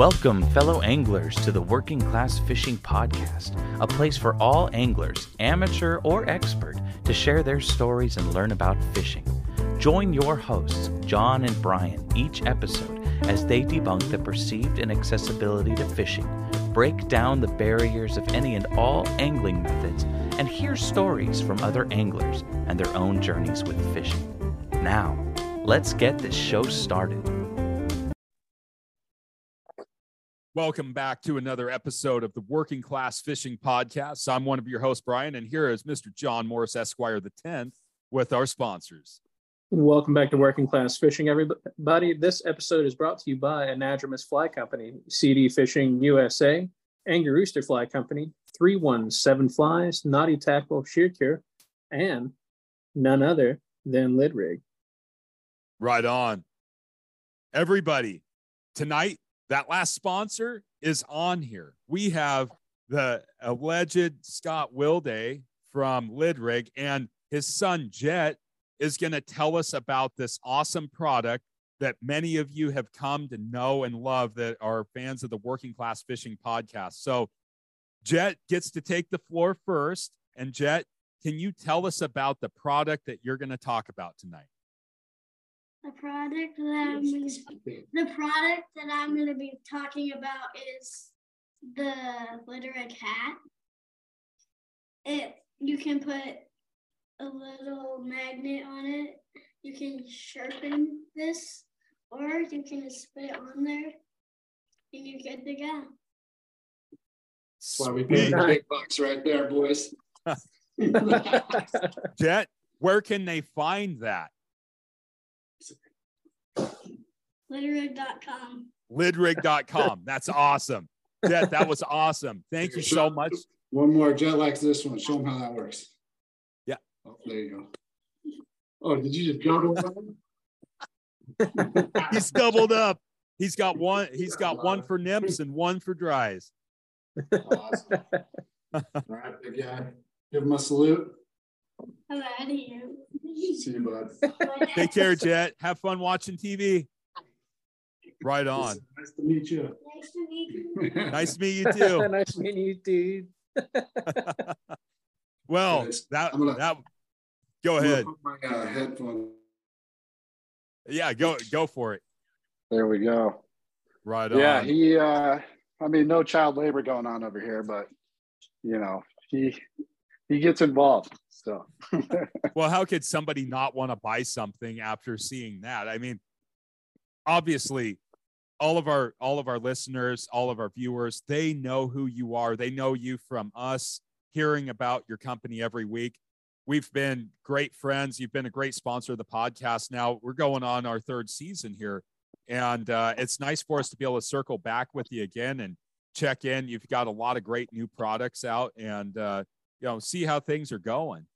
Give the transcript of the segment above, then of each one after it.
Welcome, fellow anglers, to the Working Class Fishing Podcast, a place for all anglers, amateur or expert, to share their stories and learn about fishing. Join your hosts, John and Brian, each episode as they debunk the perceived inaccessibility to fishing, break down the barriers of any and all angling methods, and hear stories from other anglers and their own journeys with fishing. Now, let's get this show started. Welcome back to another episode of the Working Class Fishing Podcast. I'm one of your hosts, Brian, and here is Mr. John Morris, Esquire the 10th, with our sponsors. Welcome back to Working Class Fishing, everybody. This episode is brought to you by Anadromous Fly Company, CD Fishing USA, Angry Rooster Fly Company, 317 Flies, Naughty Tackle Shear Cure, and none other than Lid Rig. Right on. Everybody, tonight that last sponsor is on here. We have the alleged Scott Wilday from Lidrig and his son Jet is going to tell us about this awesome product that many of you have come to know and love that are fans of the Working Class Fishing podcast. So Jet gets to take the floor first. And Jet, can you tell us about the product that you're going to talk about tonight? The product that I'm gonna, the product that I'm going to be talking about is the Lidrig hat. It you can put a little magnet on it. You can sharpen this, or you can just put it on there, and you're good to go. That's why we pay the big bucks right there, boys. Jet, where can they find that? Lidrig.com. Lidrig.com. That's awesome. Jet, that was awesome. Thank you so much. One more. Jet likes this one. Show him how that works. Yeah. Oh, there you go. Oh, did you just double He's doubled up. He's got one. He's got one for nips and one for dries. Awesome. All right, big guy. Give him a salute. I'm out of here. See you, bud. Take care, Jet. Have fun watching TV. Right on. Nice to meet you. Nice to meet you. Nice to meet you too. nice meeting you, dude. Well, Guys, that I'm gonna- that. Go I'm ahead. put My uh, headphone. Yeah, go go for it. There we go. Right Yeah, on. Yeah, he uh I mean no child labor going on over here, but you know, he he gets involved. So well, how could somebody not want to buy something after seeing that? I mean, obviously, all of our all of our listeners, all of our viewers, they know who you are. They know you from us hearing about your company every week. We've been great friends. You've been a great sponsor of the podcast. Now we're going on our third season here, and uh, it's nice for us to be able to circle back with you again and check in. You've got a lot of great new products out, and uh, you know, see how things are going.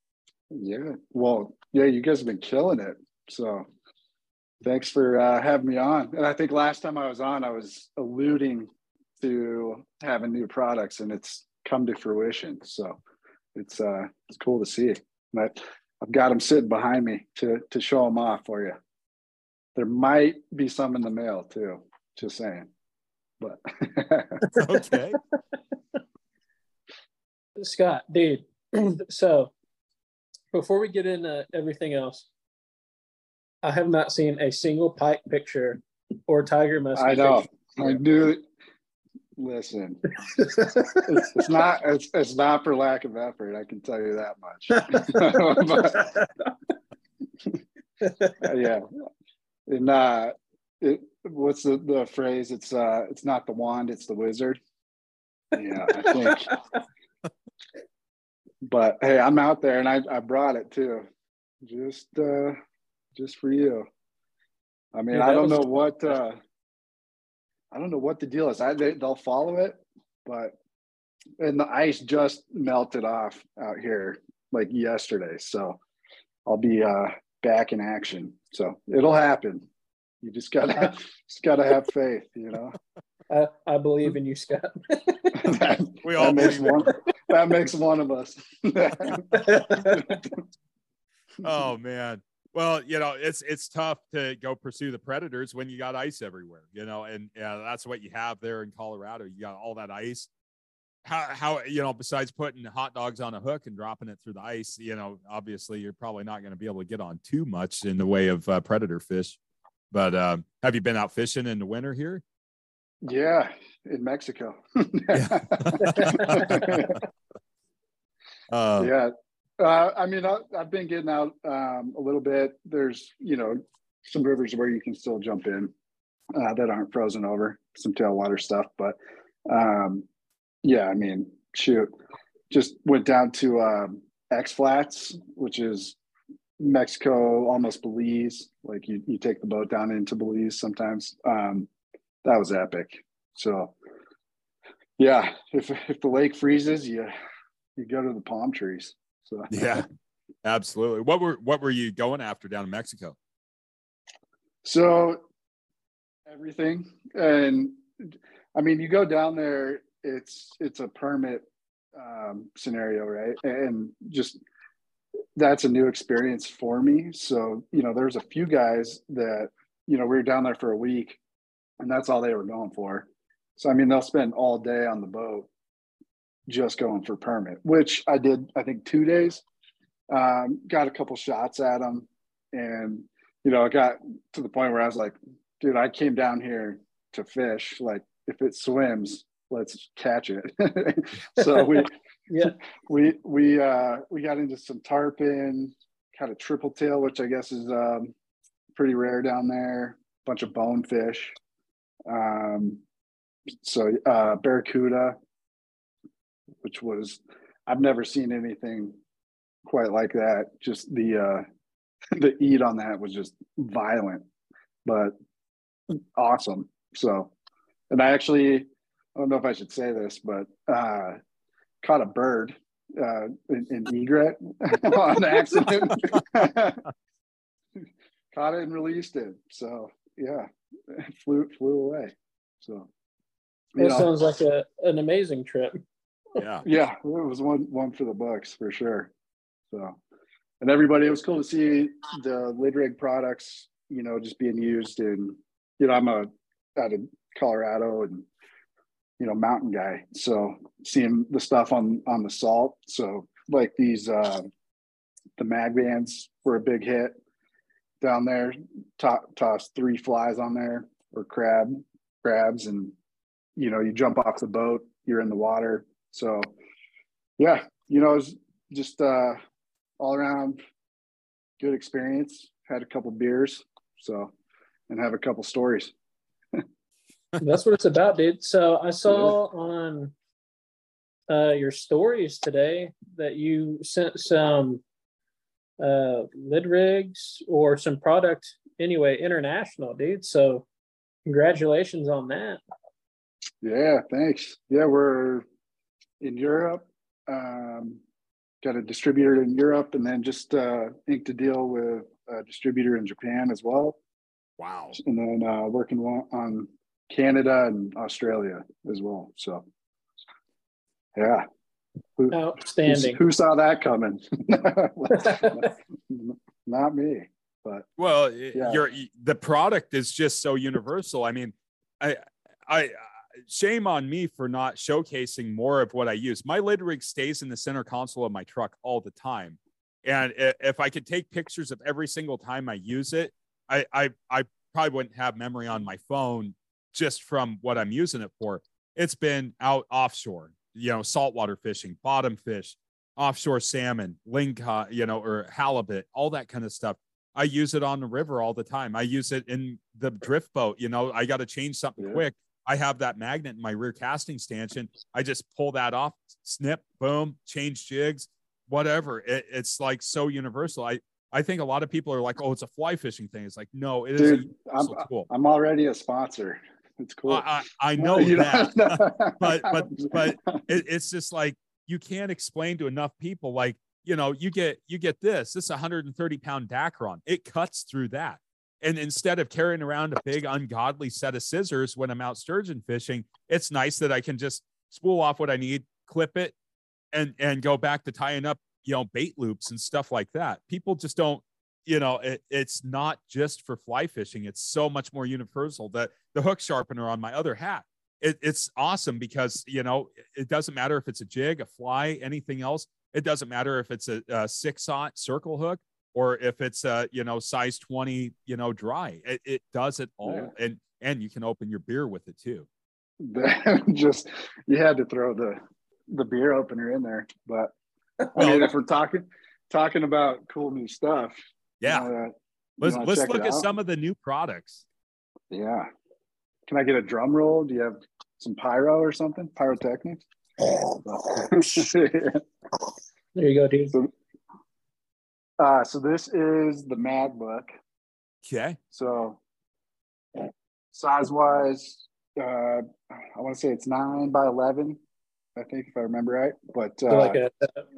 yeah. Well, yeah, you guys have been killing it. So thanks for uh having me on. And I think last time I was on, I was alluding to having new products and it's come to fruition. So it's uh it's cool to see. And I, I've got them sitting behind me to to show them off for you. There might be some in the mail too. Just saying. But okay. Scott, dude. so before we get into everything else, I have not seen a single pike picture or tiger musk. I know. picture. I knew it. Listen, it's, it's not it's, it's not for lack of effort. I can tell you that much. But, yeah, and uh, it, what's the, the phrase? It's uh, it's not the wand, it's the wizard. Yeah, I think. but hey, I'm out there, and I I brought it too, just uh, just for you. I mean, Dude, I don't was- know what uh, I don't know what the deal is. I they, they'll follow it, but and the ice just melted off out here like yesterday, so I'll be uh back in action. So it'll happen. You just gotta just gotta have faith, you know. I, I believe in you, Scott. that, We all that makes one that makes one of us. Oh man. Well, you know, it's it's tough to go pursue the predators when you got ice everywhere, you know, and yeah, that's what you have there in Colorado. You got all that ice. How how you know, besides putting hot dogs on a hook and dropping it through the ice, you know, obviously you're probably not going to be able to get on too much in the way of uh, predator fish. But um, have you been out fishing in the winter here? Yeah, in Mexico. Uh, yeah. Uh, I mean, I, I've been getting out um, a little bit. There's, you know, some rivers where you can still jump in uh, that aren't frozen over, some tailwater stuff. But um, yeah, I mean, shoot, just went down to um, X Flats, which is Mexico, almost Belize. Like you, you take the boat down into Belize sometimes. Um, that was epic. So, yeah, if if the lake freezes, you you go to the palm trees. So yeah, absolutely. What were what were you going after down in Mexico? So everything, and I mean, you go down there. It's it's a permit um, scenario, right? And just that's a new experience for me. So you know, there's a few guys that you know we were down there for a week, and that's all they were going for. So I mean, they'll spend all day on the boat just going for permit, which I did, I think, two days. Um, got a couple shots at them. And, you know, I got to the point where I was like, dude, I came down here to fish. Like, if it swims, let's catch it. so we, Yeah. we, we, uh, we got into some tarpon, kind of triple tail, which I guess is um, pretty rare down there. Bunch of bonefish. Um, so uh, barracuda, which was I've never seen anything quite like that. Just the uh the eat on that was just violent, but awesome. So and I actually I don't know if I should say this, but uh caught a bird uh in, in egret on accident. caught it and released it. So yeah, it flew flew away. So That know, sounds like a, an amazing trip. Yeah. yeah, it was one one for the books for sure. So, and everybody, it was cool to see the lid rig products, you know, just being used in, you know, I'm a out of Colorado and you know mountain guy, so seeing the stuff on on the salt, so like these uh the mag bands were a big hit down there. To- tossed three flies on there or crab crabs, and you know you jump off the boat, you're in the water. So yeah, you know, it's just uh all around good experience. Had a couple beers, so and have a couple stories. That's what it's about, dude. So I saw on uh, your stories today that you sent some uh, lid rigs or some product anyway international, dude. So congratulations on that. Yeah, thanks. Yeah, we're in Europe. Um, got a distributor in Europe, and then just uh, inked a deal with a distributor in Japan as well, Wow. and then uh, working on- on Canada and Australia as well. So, yeah. Who, who, Outstanding. who saw that coming? Not me, but Well, y- Yeah. your the product is just so universal. I mean, I I shame on me for not showcasing more of what I use. My lid rig stays in the center console of my truck all the time. And if I could take pictures of every single time I use it, I I, I probably wouldn't have memory on my phone just from what I'm using it for. It's been out offshore, you know, saltwater fishing, bottom fish, offshore salmon, lingcod, you know, or halibut, all that kind of stuff. I use it on the river all the time. I use it in the drift boat. You know, I got to change something Yeah. quick. I have that magnet in my rear casting stanchion. I just pull that off, snip, boom, change jigs, whatever. It, it's like so universal. I I think a lot of people are like, oh, it's a fly fishing thing. It's like, no, it is dude, I'm, tool. I'm already a sponsor. It's cool. I, I, know You that. but but- but it, it's just like you can't explain to enough people like you know you get you get this this 130 pound dacron it cuts through that and instead of carrying around a big ungodly set of scissors when i'm out sturgeon fishing it's nice that i can just spool off what i need clip it and and go back to tying up you know bait loops and stuff like that people just don't you know, it, it's not just for fly fishing. It's so much more universal. That the hook sharpener on my other hat, it, it's awesome because you know it doesn't matter if it's a jig, a fly, anything else. It doesn't matter if it's a, a six aught circle hook or if it's a you know size 20 you know dry it, it does it all Yeah. and and you can open your beer with it too just you had to throw the the beer opener in there. But I Well, mean, if we're talking talking about cool new stuff, you yeah know, uh, let's let's look at out? some of the new products Yeah. Can I get a drum roll? Do you have some pyro or something? Pyrotechnics? There you go, dude. Uh, so this is the Magbox. Okay So size wise, uh, I want to say it's nine by eleven. I think if I remember right, but uh, So like a,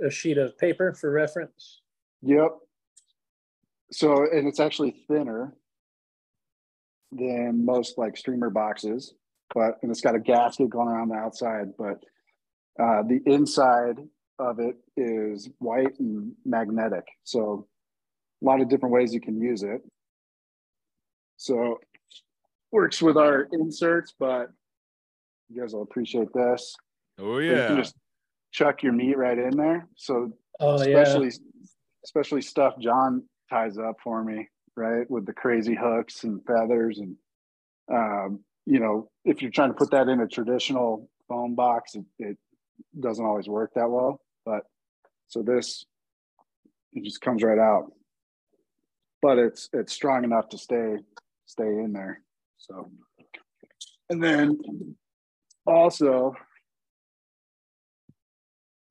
a sheet of paper for reference. Yep. So, and it's actually thinner than most like streamer boxes, but and it's got a gasket going around the outside, but uh, the inside of it is white and magnetic. So, a lot of different ways you can use it. So, works with our inserts, but you guys will appreciate this. oh You can yeah just chuck your meat right in there. So Oh yeah. especially especially stuff John ties up for me, right? With the crazy hooks and feathers and um, you know, if you're trying to put that in a traditional foam box, it, it doesn't always work that well. But so this it just comes right out. But it's it's strong enough to stay stay in there. So and then also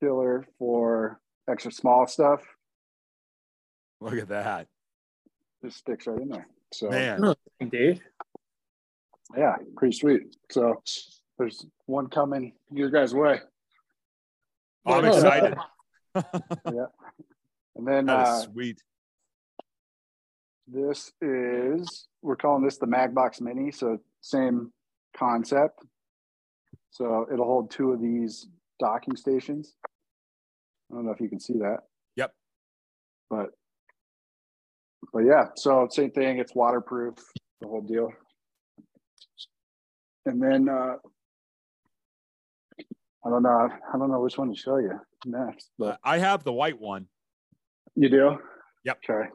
filler for extra small stuff look at that just sticks right in there. So man No, dude. yeah, pretty sweet. So there's one coming your guys' way. I'm excited. yeah. And then that uh, sweet this is we're calling this the Magbox Mini. So same concept. So it'll hold two of these docking stations. I don't know if you can see that. Yep. But but yeah, so same thing. It's waterproof, the whole deal. And then uh I don't know. I don't know which one to show you next, but i have the white one you do. Yep. Okay.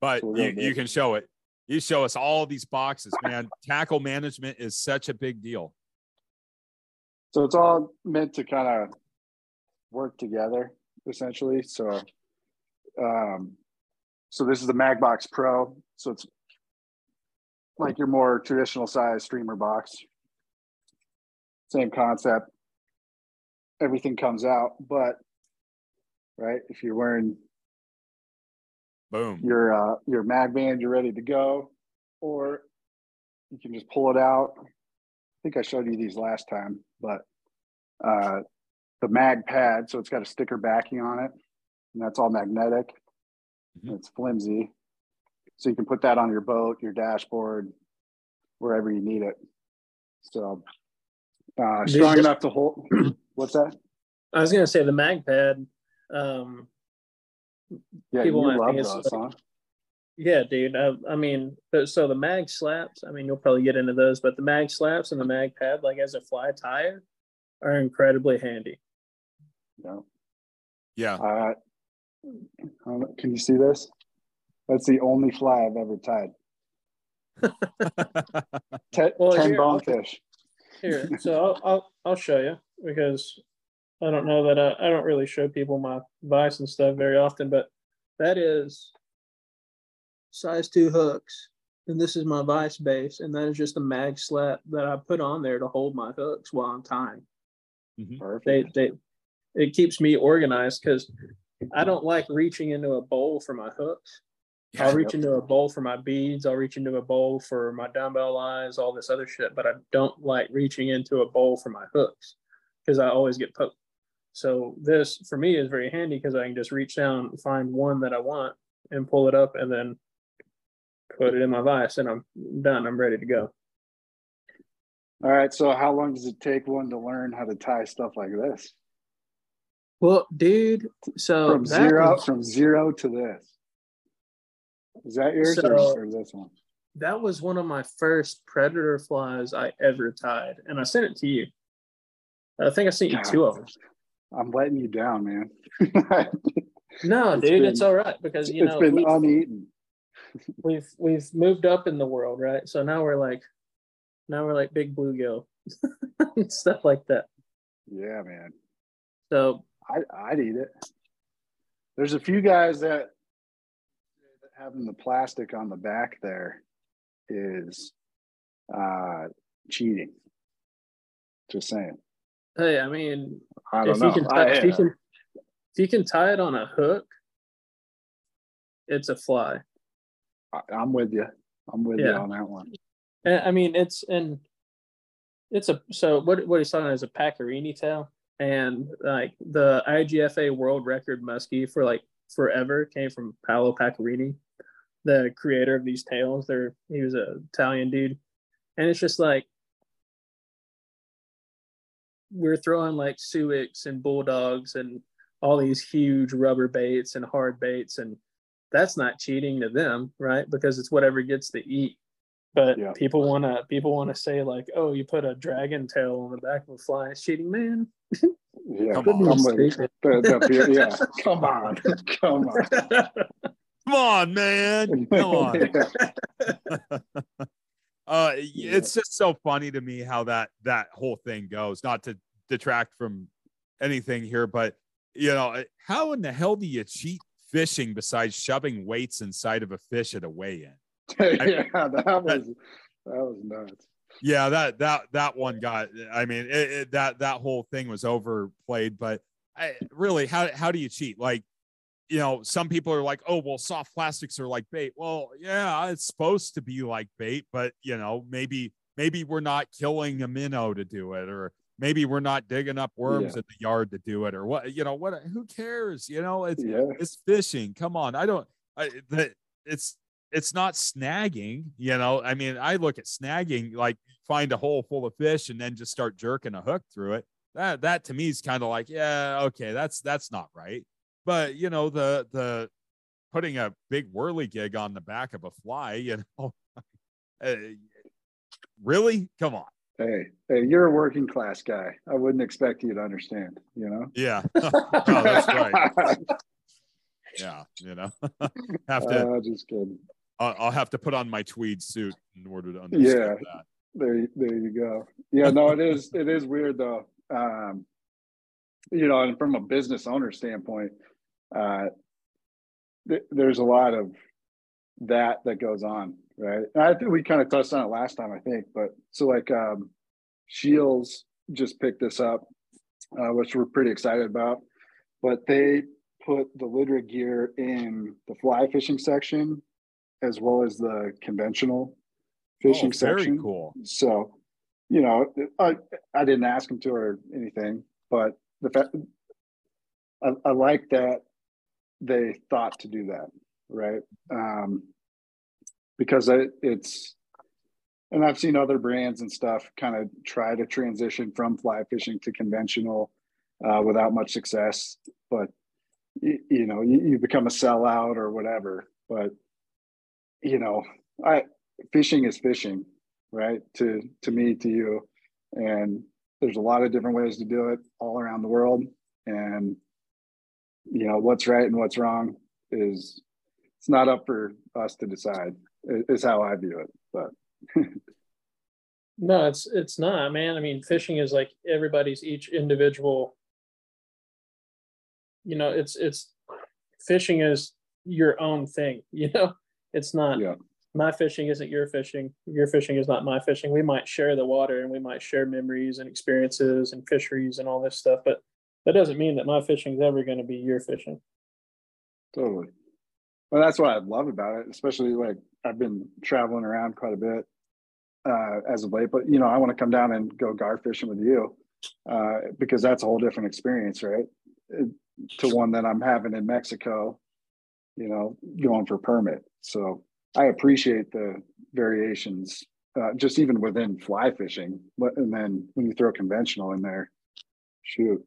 but you, you can show it you show us all these boxes man tackle management is such a big deal So it's all meant to kind of work together, essentially. So, um, so this is the Magbox Pro. So it's like your more traditional size streamer box. Same concept. Everything comes out, but right if you're wearing boom your uh, your mag band, you're ready to go, or you can just pull it out. I think I showed you these last time, but uh, the mag pad, so it's got a sticker backing on it, and that's all magnetic. Mhm. It's flimsy, so you can put that on your boat, your dashboard, wherever you need it. So uh, strong enough to hold. What's that? I was gonna say the MagPad. Um, Yeah, People you might love think it's those, huh? yeah, dude. I, I mean, but so the mag slaps. I mean, you'll probably get into those, but the mag slaps and the mag pad, like as a fly tyer, are incredibly handy. Yeah. yeah Uh, I don't know, can you see this? That's the only fly I've ever tied. Ten, Well, 10 here, bonefish. Here, so I'll, I'll I'll show you because I don't know that I, I don't really show people my vice and stuff very often, but that is size two hooks, and this is my vice base, and that is just a mag slap that I put on there to hold my hooks while I'm tying. Mm-hmm. Perfect. They they it keeps me organized because I don't like reaching into a bowl for my hooks. Yeah. I'll reach into a bowl for my beads. I'll reach into a bowl for my dumbbell lines, all this other shit. But I don't like reaching into a bowl for my hooks because I always get poked. So this for me is very handy because I can just reach down, find one that I want, and pull it up, and then put it in my vise, and I'm done. I'm ready to go. All right. So, how long does it take one to learn how to tie stuff like this? Well, dude, so From that zero, was- from zero to this. Is that yours So- or, or this one? That was one of my first predator flies I ever tied, and I sent it to you. I think I sent you two of them. I'm letting you down, man. No, It's dude, been- it's all right because you it's know been we, uneaten. we've we've moved up in the world, right? So now we're like, now we're like big bluegill and stuff like that. Yeah, man. So I, I'd eat it. There's a few guys that, that having the plastic on the back there is uh, cheating. Just saying. Hey, I mean, I if you can I- tie, if you can if you can tie it on a hook, it's a fly. I, I'm with you. I'm with you on that one. And, I mean, it's and it's a so what what he's talking about is a Pacchiarini tail, and like the IGFA world record muskie for like forever came from Paolo Pacchiarini, the creator of these tails. They're he was an Italian dude, and it's just like we're throwing like Suicks and bulldogs and all these huge rubber baits and hard baits and that's not cheating to them right because it's whatever gets to eat but Yeah. people want to people want to say like oh you put a dragon tail on the back of a fly it's cheating man Yeah, Come on. with you. Stupid. The- the beer- yeah, come on, come on. Come on, man. Come on. uh Yeah. it's just so funny to me how that that whole thing goes not to detract from anything here but you know how in the hell do you cheat fishing besides shoving weights inside of a fish at a weigh-in yeah, that was that was nuts. yeah that that that one got i mean it, it, that that whole thing was overplayed but I, really how how do you cheat like you know some people are like oh well soft plastics are like bait well yeah it's supposed to be like bait but you know maybe maybe we're not killing a minnow to do it or maybe we're not digging up worms Yeah. in the yard to do it or what you know what who cares you know it's Yeah, it's fishing. Come on, I don't. I that it's it's not snagging. You know, I mean, I look at snagging like find a hole full of fish and then just start jerking a hook through it. That that to me is kind of like, yeah, okay, that's that's not right. But you know, the the putting a big whirly gig on the back of a fly, you know, uh, really, come on, hey, hey, you're a working class guy. I wouldn't expect you to understand. You know. yeah, oh, that's right, yeah, you know, have to. Uh, just kidding. I'll, I'll have to put on my tweed suit in order to understand that. There, you- there you go. Yeah, no, it is. It is weird though. Um, you know, and from a business owner standpoint, uh, th- there's a lot of that that goes on, right? And I think we kind of touched on it last time, I think. But so like, um, Scheels just picked this up, uh, which we're pretty excited about. But they put the Lidrig gear in the fly fishing section as well as the conventional fishing oh, very section. cool. So, you know, I I didn't ask him to or anything, but the fact I, I like that they thought to do that, right? Um, because it, it's, and I've seen other brands and stuff kind of try to transition from fly fishing to conventional uh, without much success, but you, you know, you, you become a sellout or whatever. But you know, I fishing is fishing, right? To to me, to you, and there's a lot of different ways to do it all around the world, and you know what's right and what's wrong is it's not up for us to decide. Is how I view it, but no it's it's not man i mean fishing is like everybody's each individual you know it's it's fishing is your own thing you know it's not Yeah. my fishing isn't your fishing your fishing is not my fishing we might share the water and we might share memories and experiences and fisheries and all this stuff but that doesn't mean that my fishing is ever going to be your fishing Totally. Well, that's what I love about it, especially like I've been traveling around quite a bit uh, as of late. But you know, I want to come down and go gar fishing with you uh, because that's a whole different experience, right? To one that I'm having in Mexico, you know, going for permit. So I appreciate the variations, uh, just even within fly fishing. But and then when you throw conventional in there, shoot.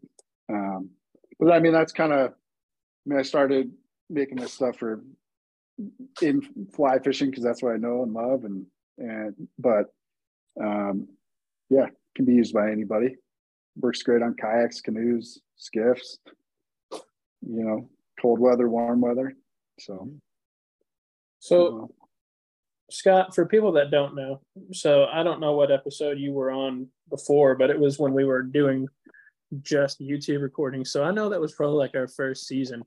Um, but I mean, that's kind of. I mean, I started making this stuff for in fly fishing because that's what I know and love and and but um yeah can be used by anybody. Works great on kayaks canoes skiffs you know cold weather warm weather so. So uh, Scott, for people that don't know, so I don't know what episode you were on before, but it was when we were doing just YouTube recordings. So I know that was probably like our first season.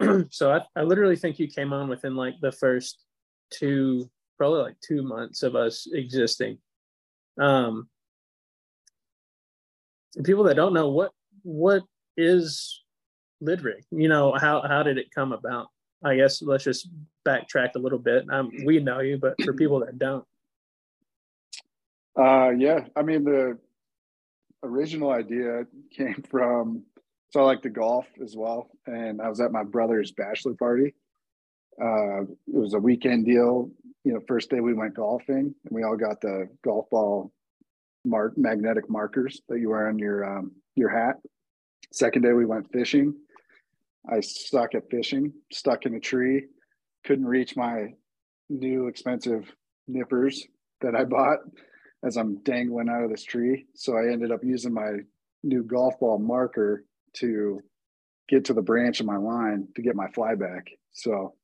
so I, I literally think you came on within like the first two, probably like two months of us existing. Um, people that don't know what what is Lidrig, you know, how how did it come about? I guess let's just backtrack a little bit. Um, we know you, but for people that don't. Uh, yeah, I mean the original idea came from so I like to golf as well, and I was at my brother's bachelor party. Uh, it was a weekend deal. You know, first day we went golfing, and we all got the golf ball mark magnetic markers that you wear on your um, your hat. Second day we went fishing. I suck at fishing, stuck in a tree, couldn't reach my new expensive nippers that I bought as I'm dangling out of this tree. So I ended up using my new golf ball marker to get to the branch of my line to get my fly back. So,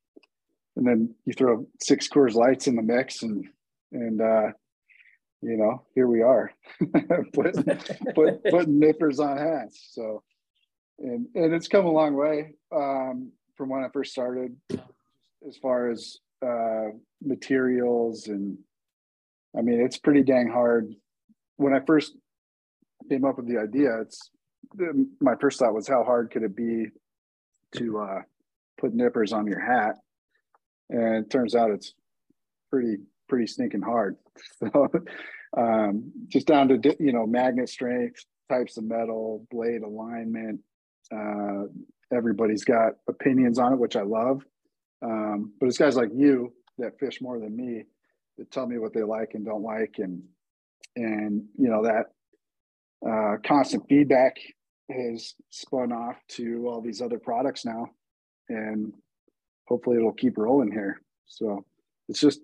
and then you throw six Coors Lights in the mix, and and uh, you know here we are, put, put putting nippers on hats. So, and and it's come a long way um, from when I first started, as far as uh, materials and I mean, it's pretty dang hard. When I first came up with the idea, it's my first thought was how hard could it be to uh, put nippers on your hat, and it turns out it's pretty pretty stinking hard. So, um, just down to you know magnet strength, types of metal, blade alignment. Uh, everybody's got opinions on it, which I love. Um, but it's guys like you that fish more than me tell me what they like and don't like, and and you know that uh, constant feedback has spun off to all these other products now, and hopefully it'll keep rolling here. So it's just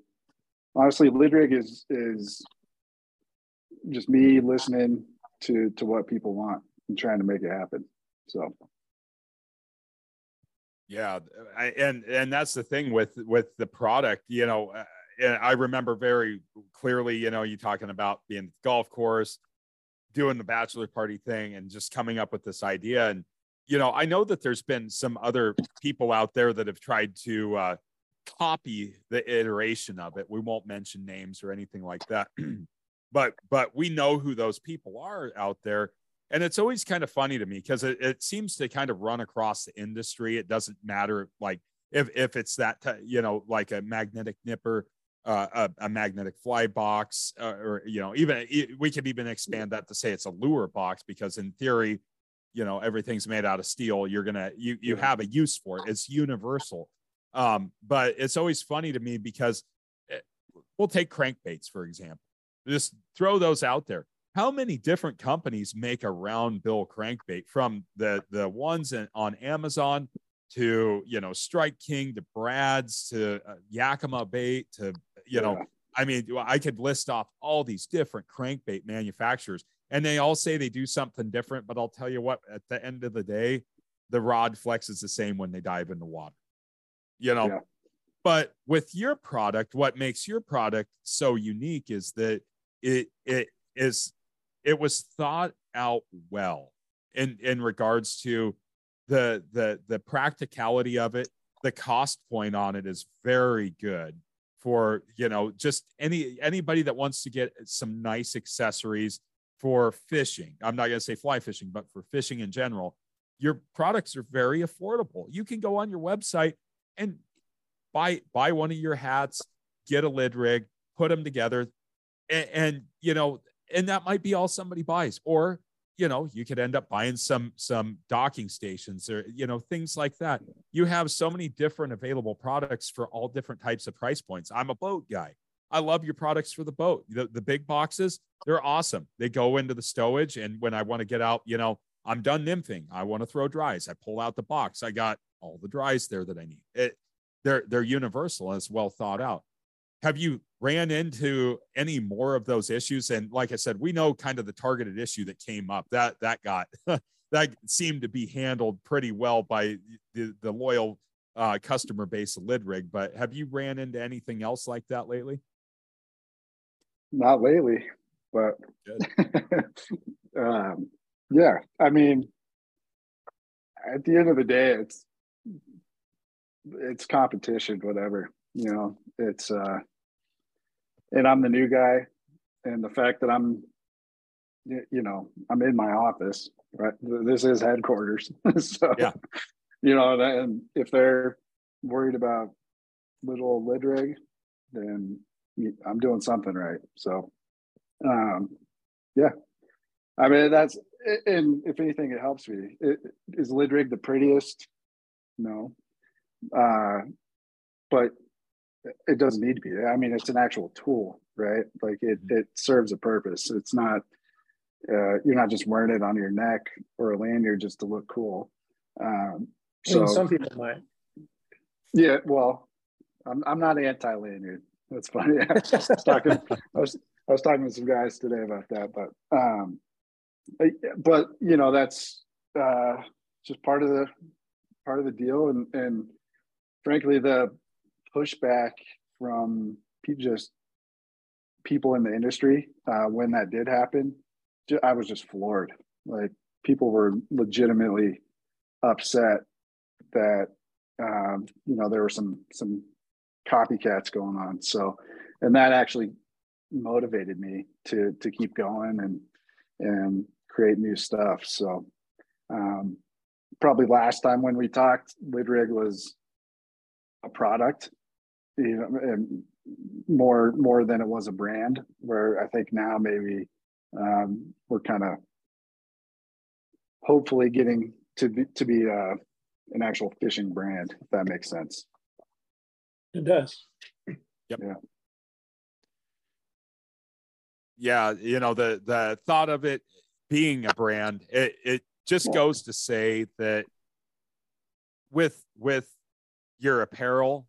honestly, Lidrig is is just me listening to to what people want and trying to make it happen. So yeah I, and and that's the thing with with the product you know I remember very clearly, you know, you talking about being the golf course, doing the bachelor party thing, and just coming up with this idea. And you know, I know that there's been some other people out there that have tried to uh, copy the iteration of it. We won't mention names or anything like that, but but we know who those people are out there. And it's always kind of funny to me because it, it seems to kind of run across the industry. It doesn't matter like if if it's that t- you know like a magnetic nipper uh, a, a, magnetic fly box, uh, or you know, even we could even expand that to say it's a lure box because in theory, you know, everything's made out of steel. You're gonna you you have a use for it. It's universal. Um, but it's always funny to me because it, eh, we'll take crankbaits for example. Just throw those out there. How many different companies make a round bill crankbait from the the ones in, on Amazon to you know Strike King to Brad's to uh, Yakima bait to you know, I mean, I could list off all these different crankbait manufacturers, and they all say they do something different. But I'll tell you what, at the end of the day, the rod flexes the same when they dive in the water. You know, yeah. but with your product, what makes your product so unique is that it it is it was thought out well in in regards to the the the practicality of it the cost point on it is very good for you know just any anybody that wants to get some nice accessories for fishing. I'm not going to say fly fishing but for fishing in general your products are very affordable. You can go on your website and buy buy one of your hats get a lid rig put them together and, and you know and that might be all somebody buys. Or you know you could end up buying some some docking stations or you know things like that. You have so many different available products for all different types of price points. I'm a boat guy. I love your products for the boat. The, the big boxes they're awesome. They go into the stowage and when i want to get out you know i'm done nymphing. I want to throw dries. I pull out the box. I got all the dries there that i need. It they're they're universal it's well thought out. Have you ran into any more of those issues? And like I said, we know kind of the targeted issue that came up that that got that seemed to be handled pretty well by the, the loyal uh, customer base of Lidrig. But have you ran into anything else like that lately? Not lately, but um, yeah, I mean, at the end of the day, it's it's competition, whatever. You know, it's uh, and I'm the new guy, and the fact that I'm, you know, I'm in my office, right? This is headquarters, so yeah. you know, and if they're worried about little lid rig, then I'm doing something right. So, um, yeah, I mean that's and if anything, it helps me. It, is lid rig the prettiest? No, uh, but it doesn't need to be. I mean, it's an actual tool, right? Like it mm-hmm. it serves a purpose. It's not uh, you're not just wearing it on your neck or a lanyard just to look cool. Um, so some people might. Yeah, well, I'm I'm not anti lanyard. That's funny. I was talking I was I was talking to some guys today about that, but um, but you know that's uh, just part of the part of the deal, and and frankly the pushback from just people in the industry uh, when that did happen, I was just floored. Like people were legitimately upset that um, you know there were some some copycats going on. So, and that actually motivated me to to keep going and and create new stuff. So, um, probably last time when we talked, Lidrig was a product, you know, more more than it was a brand. Where I think now maybe um, we're kind of hopefully getting to be to be uh, an actual fishing brand, if that makes sense. It does. Yep. Yeah. Yeah, you know the the thought of it being a brand, it it just goes to say that with with your apparel,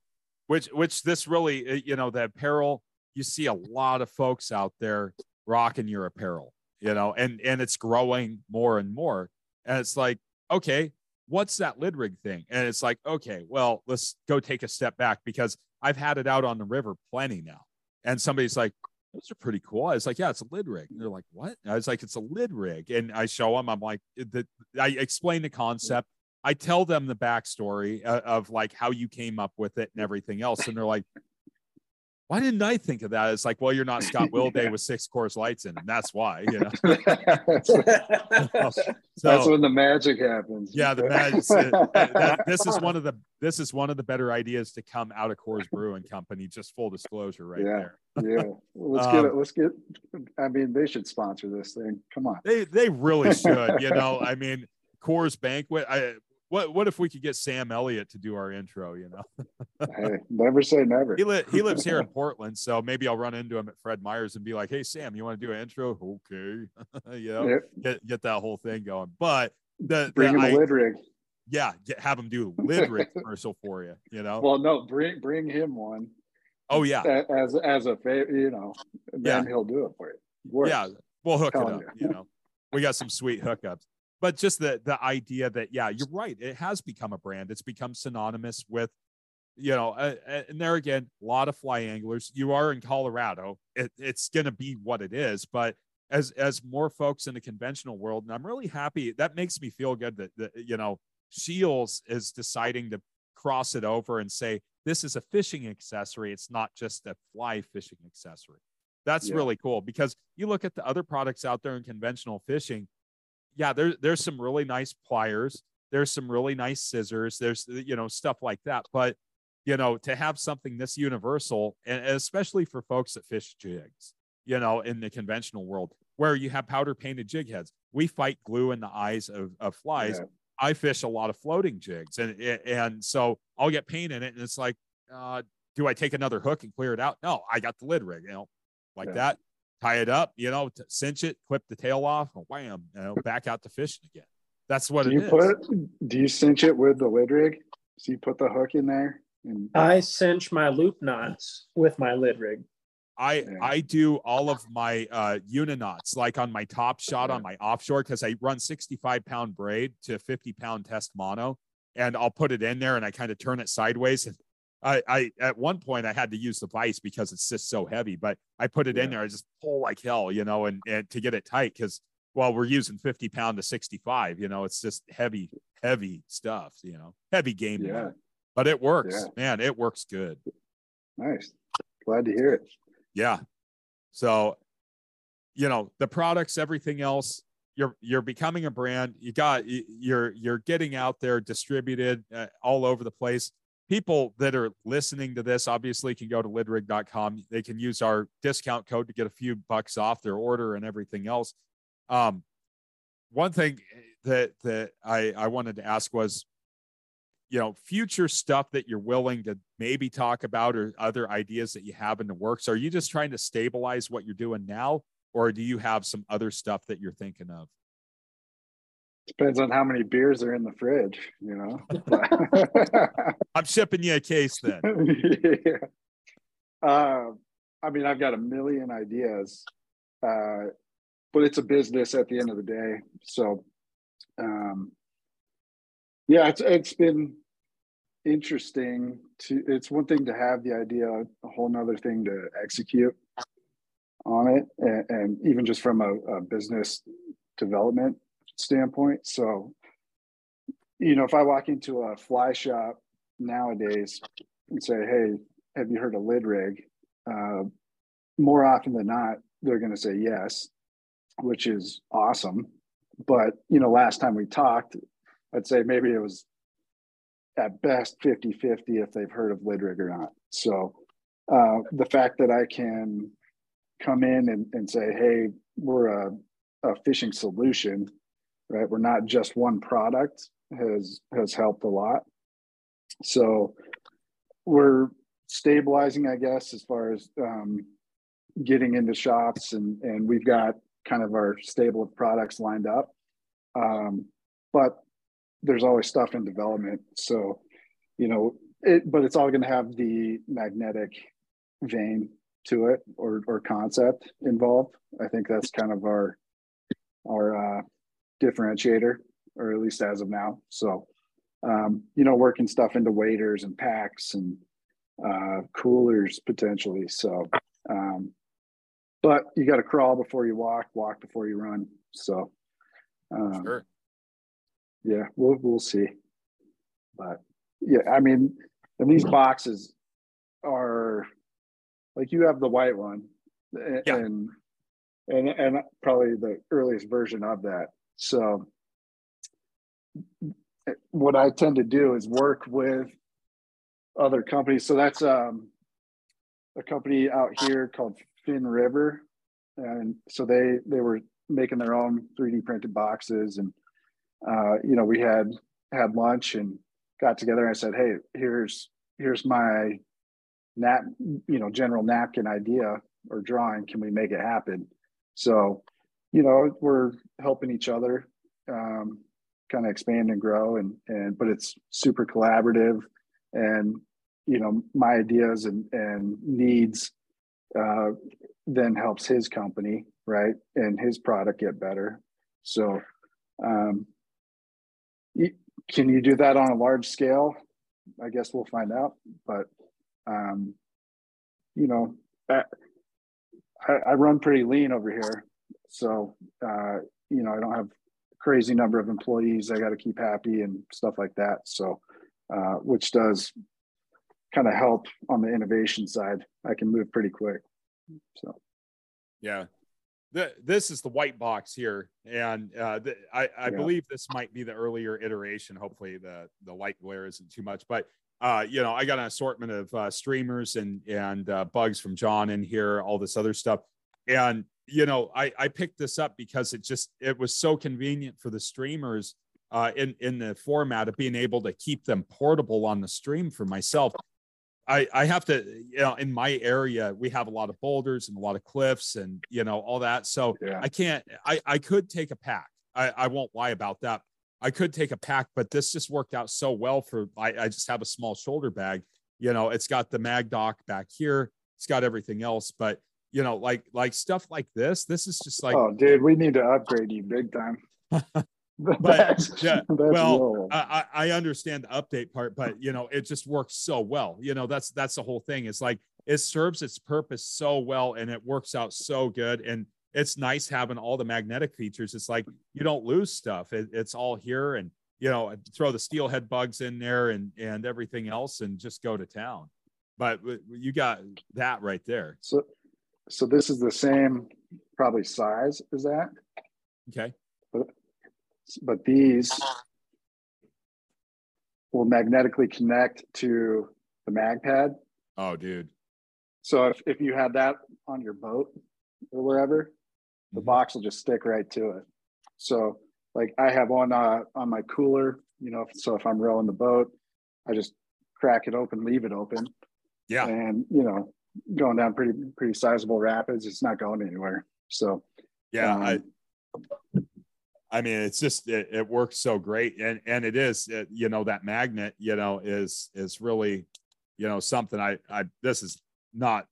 which which this really uh, you know the apparel you see a lot of folks out there rocking your apparel, you know, and and it's growing more and more, and it's like okay, what's that lid rig thing? And it's like, okay, well, let's go take a step back because I've had it out on the river plenty now. And somebody's like, those are pretty cool. I was like, yeah, it's a lid rig. And they're like, what? I was like, it's a lid rig. And I show them, I'm like, the, I explain the concept. I tell them the backstory of, uh, of like how you came up with it and everything else. And they're like, why didn't I think of that? It's like, well, you're not Scott Wilday with six Coors Lights in, and that's why, you know. so, that's when the magic happens. Yeah, the magic. that, this is one of the this is one of the better ideas to come out of Coors Brewing Company. Just full disclosure, right yeah, there. yeah, let's um, get it. Let's get. I mean, they should sponsor this thing. Come on. They they really should. You know, I mean, Coors Banquet. I what what if we could get Sam Elliott to do our intro? You know, hey, never say never. He li- he lives here in Portland, so maybe I'll run into him at Fred Meyer's and be like, "Hey, Sam, you want to do an intro? Okay, you know, yep. get get that whole thing going." But the bring the, him a lid rig. Yeah, get, have him do a lid rig commercial for you. You know. Well, no, bring bring him one. Oh yeah, as as a favor, you know, then yeah. he'll do it for you. Works. Yeah, we'll hook it up. You. you know, we got some sweet hookups but just the the idea that yeah you're right it has become a brand it's become synonymous with you know uh, and there again a lot of fly anglers you are in colorado it, it's going to be what it is but as as more folks in the conventional world and i'm really happy that makes me feel good that, that you know Scheels is deciding to cross it over and say this is a fishing accessory it's not just a fly fishing accessory that's yeah. really cool because you look at the other products out there in conventional fishing yeah, there, there's some really nice pliers. There's some really nice scissors. There's, you know, stuff like that. But, you know, to have something this universal, and especially for folks that fish jigs, you know, in the conventional world, where you have powder painted jig heads, we fight glue in the eyes of, of flies. Yeah. I fish a lot of floating jigs, and and so I'll get paint in it, and it's like, uh, do I take another hook and clear it out? No, I got the lid rig, you know, like yeah. that tie it up, you know, cinch it, clip the tail off, and wham, you know, back out to fishing again. That's what do it you is. Put, do you cinch it with the lid rig? So you put the hook in there And I cinch my loop knots with my lid rig. I Yeah. I do all of my uh uni knots like on my top shot on my offshore because I run 65 pound braid to 50 pound test mono and I'll put it in there and I kind of turn it sideways and I, I at one point I had to use the vise because it's just so heavy, but I put it in there. I just pull like hell, you know, and, and to get it tight because well, we're using 50 pound to 65, you know, it's just heavy, heavy stuff, you know, heavy game. Yeah. work. But it works, Yeah. man. It works good. nice. Glad to hear it. Yeah. So, you know, the products, everything else, you're you're becoming a brand. You got you're you're getting out there, distributed uh, all over the place. People that are listening to this obviously can go to lidrig.com. They can use our discount code to get a few bucks off their order and everything else. Um, one thing that that I I wanted to ask was, you know, future stuff that you're willing to maybe talk about or other ideas that you have in the works? Are you just trying to stabilize what you're doing now, or do you have some other stuff that you're thinking of? Depends on how many beers are in the fridge, you know. I'm shipping you a case then. yeah. Uh, I mean, I've got a million ideas, uh, but it's a business at the end of the day. So, um, yeah, it's it's been interesting to. It's one thing to have the idea, a whole nother thing to execute on it, and, and even just from a, a business development standpoint. So, you know, if I walk into a fly shop nowadays and say, "Hey, have you heard of Lidrig?" Uh, more often than not, they're going to say yes, which is awesome. But you know, last time we talked, I'd say maybe it was at best 50 50 if they've heard of Lidrig or not. So uh, the fact that I can come in and, and say, hey, we're a, a fishing solution, right? We're not just one product has has helped a lot. So we're stabilizing, I guess, as far as um, getting into shops and and we've got kind of our stable of products lined up. Um, but there's always stuff in development. So, you know, it, but it's all going to have the magnetic vein to it or, or concept involved. I think that's kind of our, our, uh, differentiator, or at least as of now. So, um, you know, working stuff into waders and packs and, uh, coolers potentially. So, um, but you got to crawl before you walk, walk before you run. So, um, Sure. yeah, we'll we'll see. But yeah, I mean, and these boxes are like you have the white one, a- Yeah. and and and probably the earliest version of that. So what I tend to do is work with other companies. So that's um a company out here called Fin River, and so they they were making their own 3D printed boxes and uh, you know, we had had lunch and got together. And I said, "Hey, here's here's my nap, you know, general napkin idea or drawing. Can we make it happen?" So, you know, we're helping each other, um, kind of expand and grow, and and but it's super collaborative, and you know, my ideas and and needs uh, then helps his company, right, and his product get better. So. Um, can you do that on a large scale? I guess we'll find out. But um, you know, I, I run pretty lean over here, so uh, you know I don't have crazy number of employees. I got to keep happy and stuff like that. So, uh, which does kind of help on the innovation side. I can move pretty quick. So Yeah. The, this is the white box here, and uh, the, I, I Yeah. believe this might be the earlier iteration. Hopefully, the the light glare isn't too much, but uh, you know, I got an assortment of uh, streamers and and uh, bugs from John in here, all this other stuff, and you know, I I picked this up because it just it was so convenient for the streamers uh, in in the format of being able to keep them portable on the stream for myself. I, I have to, you know, in my area, we have a lot of boulders and a lot of cliffs and, you know, all that. So yeah, I can't, I, I could take a pack. I, I won't lie about that. I could take a pack, but this just worked out so well for, I, I just have a small shoulder bag you know, it's got the mag dock back here. It's got everything else, but you know, like like stuff like this. This is just like, oh, dude, we need to upgrade you big time. but That's- yeah, that's well. I, I understand the update part, but you know, it just works so well. You know, that's that's the whole thing. It's like it serves its purpose so well, and it works out so good. And it's nice having all the magnetic features. It's like you don't lose stuff. It, it's all here, and you know, throw the steelhead bugs in there and and everything else, and just go to town. But you got that right there. so, so this is the same probably size as that, Okay. but but these will magnetically connect to the mag pad. Oh, dude. So if, if you had that on your boat or wherever, the Mhm. box will just stick right to it. So like I have one uh, on my cooler, you know, so if I'm rowing the boat, I just crack it open, leave it open. Yeah. And you know, going down pretty pretty sizable rapids, it's not going anywhere. So Yeah. I, um, I mean, it's just it, it works so great, and and it is, it, you know, that magnet, you know, is is really, you know, something. I I this is not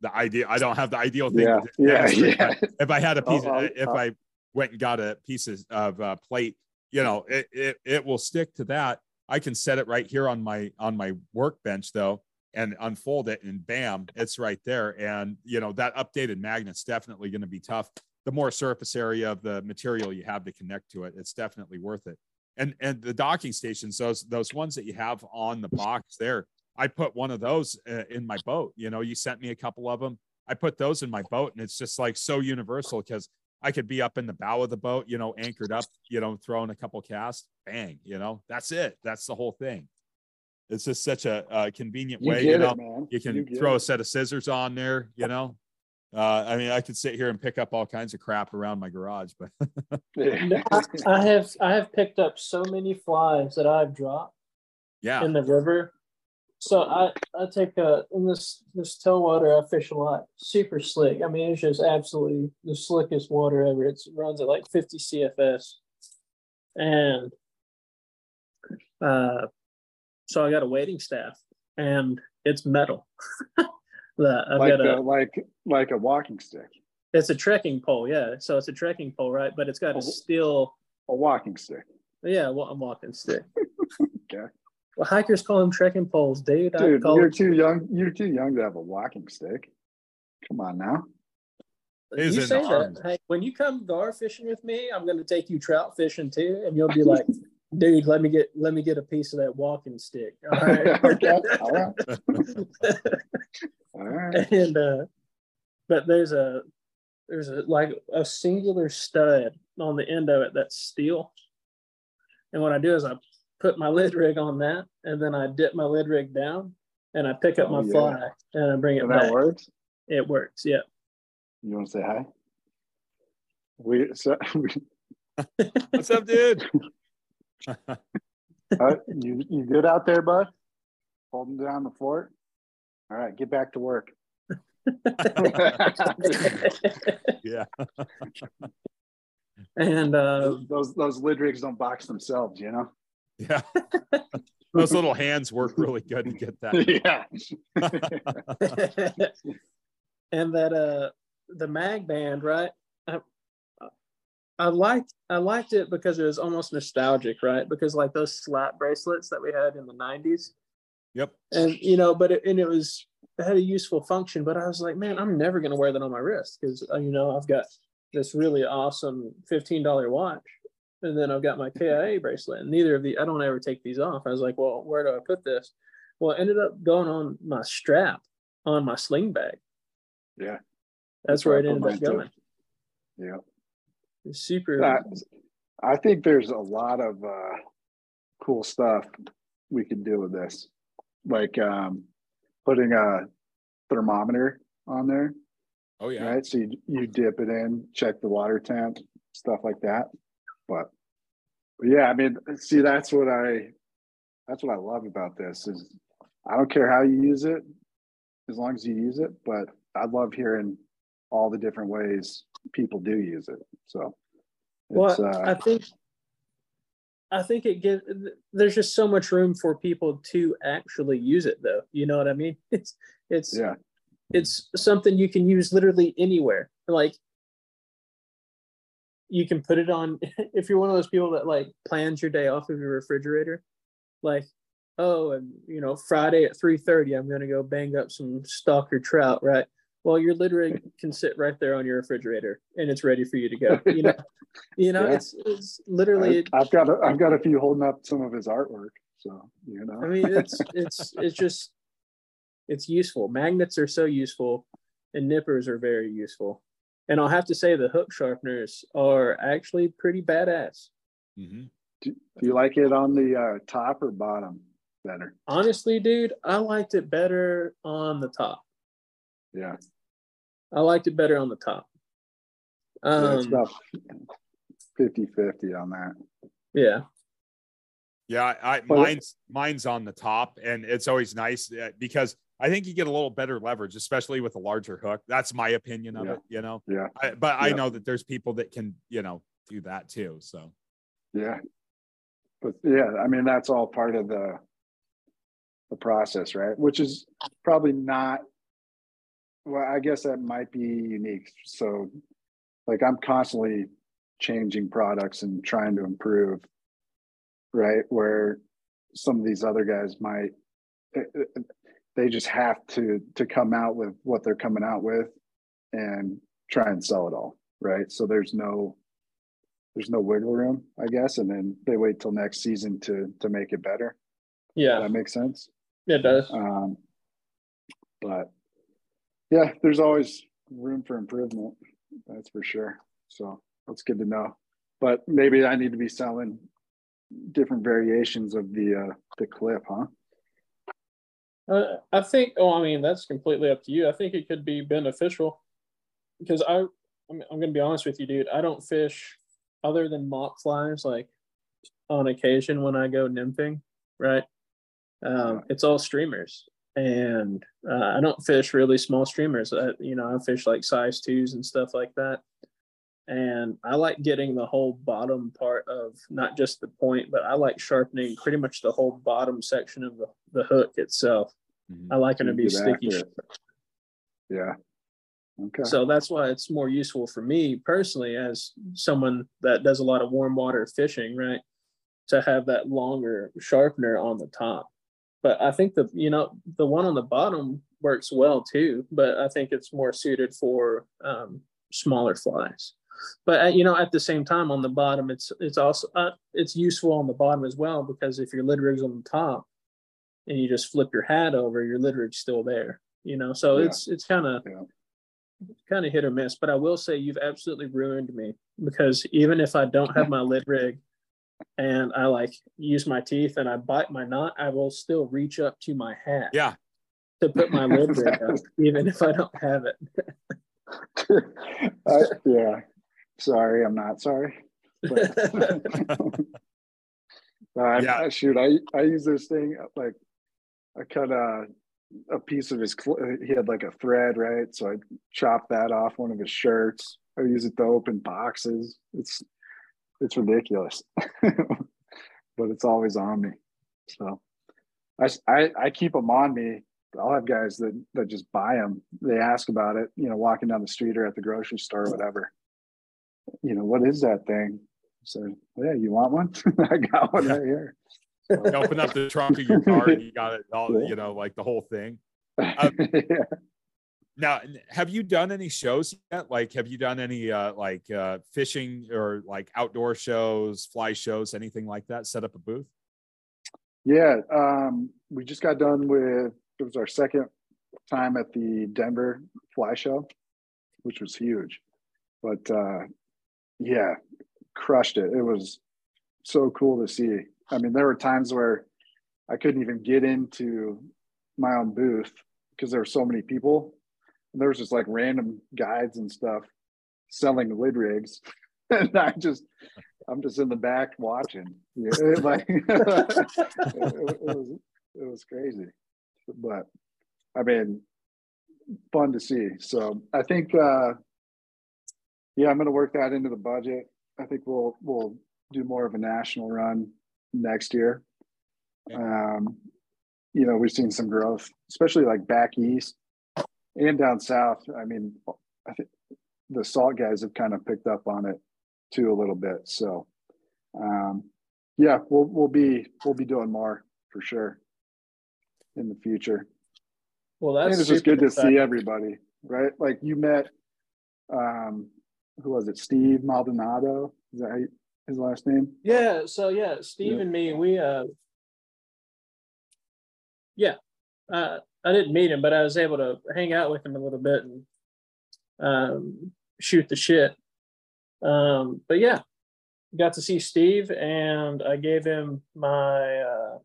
the idea. I don't have the ideal thing. yeah, to yeah, demonstrate, yeah. If I had a piece, I'll- if I went and got a piece of, of uh, plate, you know, it, it it will stick to that. I can set it right here on my on my workbench though, and unfold it, and bam, it's right there. And you know, that updated magnet's definitely going to be tough the more surface area of the material you have to connect to it, it's definitely worth it. And and the docking stations, those those ones that you have on the box there, I put one of those uh, in my boat. You know, you sent me a couple of them. I put those in my boat, and it's just like so universal because I could be up in the bow of the boat, you know, anchored up, you know, throwing a couple casts, bang, you know, that's it. That's the whole thing. It's just such a, uh convenient You way, you know. it. You can get throw a set of scissors on there, you know. Uh, I mean, I could sit here and pick up all kinds of crap around my garage, but I, I have I have picked up so many flies that I've dropped yeah, in the river. So I I take a in this this tailwater I fish a lot. Super slick. I mean it's just absolutely the slickest water ever. It runs at like 50 CFS, and uh, so I got a wading staff and it's metal. that I've like got a the, like like a walking stick, it's a trekking pole, yeah. So it's a trekking pole, right? But it's got Oh. a steel, a walking stick. yeah, well, I'm walking stick. Okay. Well, hikers call them trekking poles, dude. I Dude, call you're them, too young. You're too young to have a walking stick. Come on now. Is you say that. Hey, when you come gar fishing with me, I'm going to take you trout fishing too, and you'll be like, dude, let me get let me get a piece of that walking stick. All right. okay. All right. All right. and uh, but there's a there's a like a singular stud on the end of it that's steel. And what I do is I put my Lidrig on that, and then I dip my Lidrig down, and I pick up Oh, my yeah. fly and I bring it And back. that works. It works, yeah. You want to say hi? We so we, what's up, dude? Uh, you you good out there, bud? Holding down the fort. All right, get back to work. yeah, and uh, those those Lidrigs don't box themselves, you know. yeah. Those little hands work really good to get that. yeah. and that uh the mag band right I, liked i liked it because it was almost nostalgic right because like those slap bracelets that we had in the 90s Yep. and you know but it, and it was it had a useful function but i was like man i'm never going to wear that on my wrist because uh, you know i've got this really awesome $15 watch and then i've got my kia bracelet and neither of the i don't ever take these off i was like well where do i put this well it ended up going on my strap on my sling bag Yeah. that's where it ended up mine, too. going Yeah. It's super Uh, I think there's a lot of uh, cool stuff we can do with this, like um, putting a thermometer on there, Oh yeah. right? So you, you dip it in, check the water temp, stuff like that. But, but yeah, I mean, see, that's what I that's what I love about this is I don't care how you use it, as long as you use it. But I love hearing all the different ways people do use it. So, well uh, i think I think it gives. There's just so much room for people to actually use it, though. You know what I mean? It's it's Yeah. it's something you can use literally anywhere. Like you can put it on if you're one of those people that like plans your day off of your refrigerator, like oh, and you know Friday at three thirty, I'm gonna go bang up some stocker trout, right? Well, your Lidrig can sit right there on your refrigerator, and it's ready for you to go. You know, you know, Yeah. it's it's literally. I, have got a, I've got a few holding up some of his artwork, so you know. I mean, it's it's it's just it's useful. Magnets are so useful, and nippers are very useful. And I'll have to say the hook sharpeners are actually pretty badass. Mhm. do, do you like it on the uh, top or bottom better? Honestly, dude, I liked it better on the top. Yeah, I liked it better on the top. yeah it's Um, about 50-50 on that. yeah, Yeah, I, I mine's mine's on the top, and it's always nice uh, because I think you get a little better leverage, especially with a larger hook. That's my opinion of Yeah. it, you know. Yeah, I, but I know that there's people that can, you know, do that too. So yeah, but yeah, I mean that's all part of the the process, right? Which is probably not. Well, I guess that might be unique. So, like, I'm constantly changing products and trying to improve, right? Where some of these other guys might, eh, eh, they just have to to come out with what they're coming out with, and try and sell it all, right? So there's no there's no wiggle room, I guess, and then they wait till next season to to make it better. yeah, That makes sense. it does. Um, but yeah, there's always room for improvement. That's for sure. So that's good to know. But maybe I need to be selling different variations of the uh, the clip, huh? Uh, I think. Oh, I mean, that's completely up to you. I think it could be beneficial because I, I'm, I'm going to be honest with you, dude. I don't fish other than mock flies, like on occasion when I go nymphing, right? Um, it's all streamers, and uh, I don't fish really small streamers. I, you know, I fish like size twos and stuff like that. And I like getting the whole bottom part of not just the point, but I like sharpening pretty much the whole bottom section of the, the hook itself. mhm. I like it to be Get sticky. Yeah. Okay. So that's why it's more useful for me personally, as someone that does a lot of warm water fishing, right? To have that longer sharpener on the top. But I think the you know the one on the bottom works well too. But I think it's more suited for um, smaller flies. But uh, you know, at the same time, on the bottom, it's it's also uh, it's useful on the bottom as well because if your Lidrig's on the top and you just flip your hat over, your Lidrig's still there. You know, so Yeah. it's it's kind of Yeah. kind of hit or miss. But I will say you've absolutely ruined me because even if I don't have my Lidrig and I like use my teeth and I bite my knot, I will still reach up to my hat yeah, to put my lid rig up, even if I don't have it. I, yeah. Sorry, I'm not sorry. But, uh, Yeah. Shoot, I I use this thing like I cut a a piece of his. Cl- he had like a thread, right? So I chopped that off one of his shirts. I use it to open boxes. It's it's ridiculous, but it's always on me. So I I keep them on me. I'll have guys that that just buy them. They ask about it, you know, walking down the street or at the grocery store or whatever. You know, what is that thing? So yeah, you want one? I got one right here. You open up the trunk of your car and you got it all, you know, like the whole thing. Um, yeah. Now, have you done any shows yet? Like, have you done any uh, like uh, fishing or like outdoor shows, fly shows, anything like that? Set up a booth? Yeah, um, we just got done with it was our second time at the Denver Fly Show, which was huge. But uh, yeah, crushed it. It was so cool to see. I mean, there were times where I couldn't even get into my own booth because there were so many people. And there was just like random guides and stuff selling Lidrigs, and I just I'm just in the back watching. Yeah, it, like it, it was it was crazy, but I mean, fun to see. So I think, uh, yeah, I'm going to work that into the budget. I think we'll we'll do more of a national run next year. Um, you know, we've seen some growth, especially like back east and down south. I mean, I think the salt guys have kind of picked up on it too a little bit. So, um, yeah, we'll we'll be we'll be doing more for sure in the future. Well, that's it's just good to exciting. see everybody, right? Like you met, um, who was it? Steve Maldonado. Is that you, his last name? Yeah. So yeah, Steve Yeah. and me, we uh, yeah, uh, I didn't meet him, but I was able to hang out with him a little bit and um, shoot the shit. Um, but yeah, got to see Steve, and I gave him my uh,